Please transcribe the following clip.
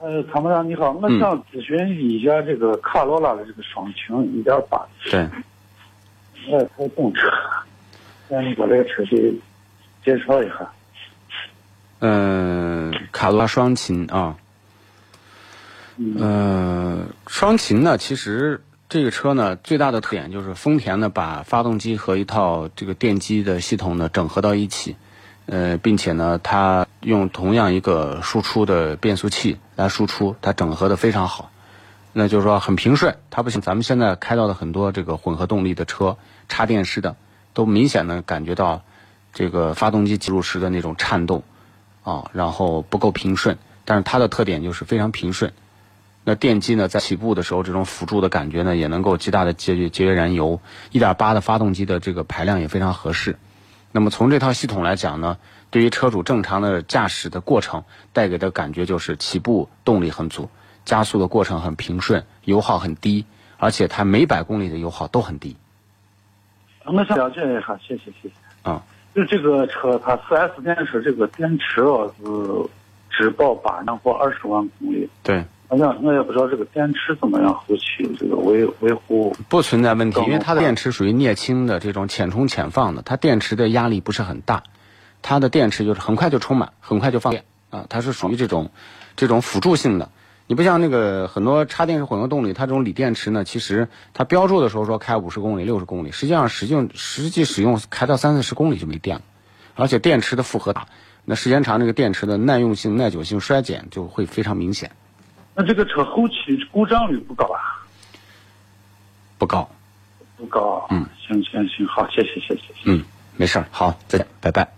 呃，参谋长你好，我想咨询一下这个卡罗拉的这个双擎一点八，对，呃，台动车，让你把这个车给介绍一下。嗯，卡罗拉双擎啊，呃，双擎呢，其实这个车呢，最大的特点就是丰田呢把发动机和一套这个电机的系统呢整合到一起。呃，并且呢，它用同样一个输出的变速器来输出，它整合的非常好，那就是说很平顺。它不像咱们现在开到的很多这个混合动力的车，插电式的，都明显的感觉到这个发动机进入时的那种颤动啊，然后不够平顺。但是它的特点就是非常平顺。那电机呢，在起步的时候，这种辅助的感觉呢，也能够极大的节约节约燃油。1.8的发动机的这个排量也非常合适。那么从这套系统来讲呢，对于车主正常的驾驶的过程带给的感觉就是起步动力很足，加速的过程很平顺，油耗很低，而且它每百公里的油耗都很低。我想了解一下，谢谢谢谢。啊，就这个车，它 4S 店是这个电池哦是只保八年或二十万公里。对。我想我也不知道这个电池怎么样，后期这个维维护不存在问题，因为它的电池属于镍氢的这种浅充浅放的，它电池的压力不是很大，它的电池就是很快就充满，很快就放电啊，它是属于这种这种辅助性的。你不像那个很多插电式混合动力，它这种锂电池呢，其实它标注的时候说开五十公里、六十公里，实际上实际实际使用开到三四十公里就没电了，而且电池的负荷大，那时间长，这个电池的耐用性、耐久性衰减就会非常明显。那这个车后期故障率不高啊？不高，不高。嗯，行行行，好，谢谢谢谢。嗯，没事儿，好，再见，拜拜。